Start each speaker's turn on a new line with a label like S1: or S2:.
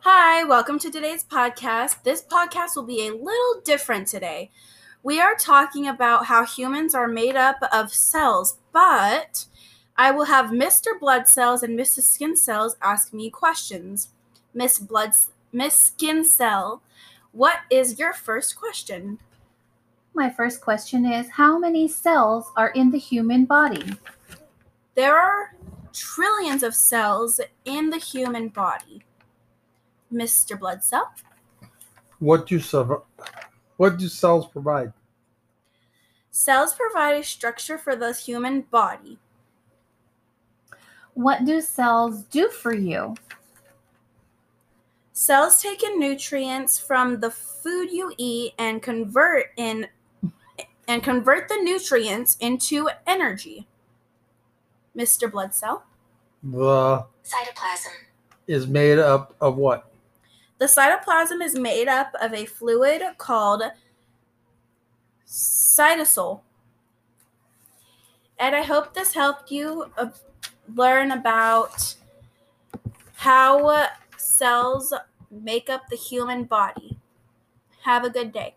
S1: Hi, welcome to today's podcast. This podcast will be a little different today. We are talking about how humans are made up of cells, but I will have Mr. Blood Cells and Mrs. Skin Cells ask me questions. Miss Blood Miss Skin Cell, what is your first question?
S2: My first question is How many cells are in the human body?
S1: There are trillions of cells in the human body. Mr. Blood Cell,
S3: What do cell- what do cells provide?
S1: cells provide a structure for the human body.
S2: What do cells do for you?
S1: Cells take in nutrients from the food you eat and convert in and convert the nutrients into energy. Mr. Blood Cell,
S3: The
S4: Cytoplasm.
S3: is made up of what?
S1: the cytoplasm is made up of a fluid called cytosol. And I hope this helped you uh, learn about how uh, cells make up the human body. Have a good day.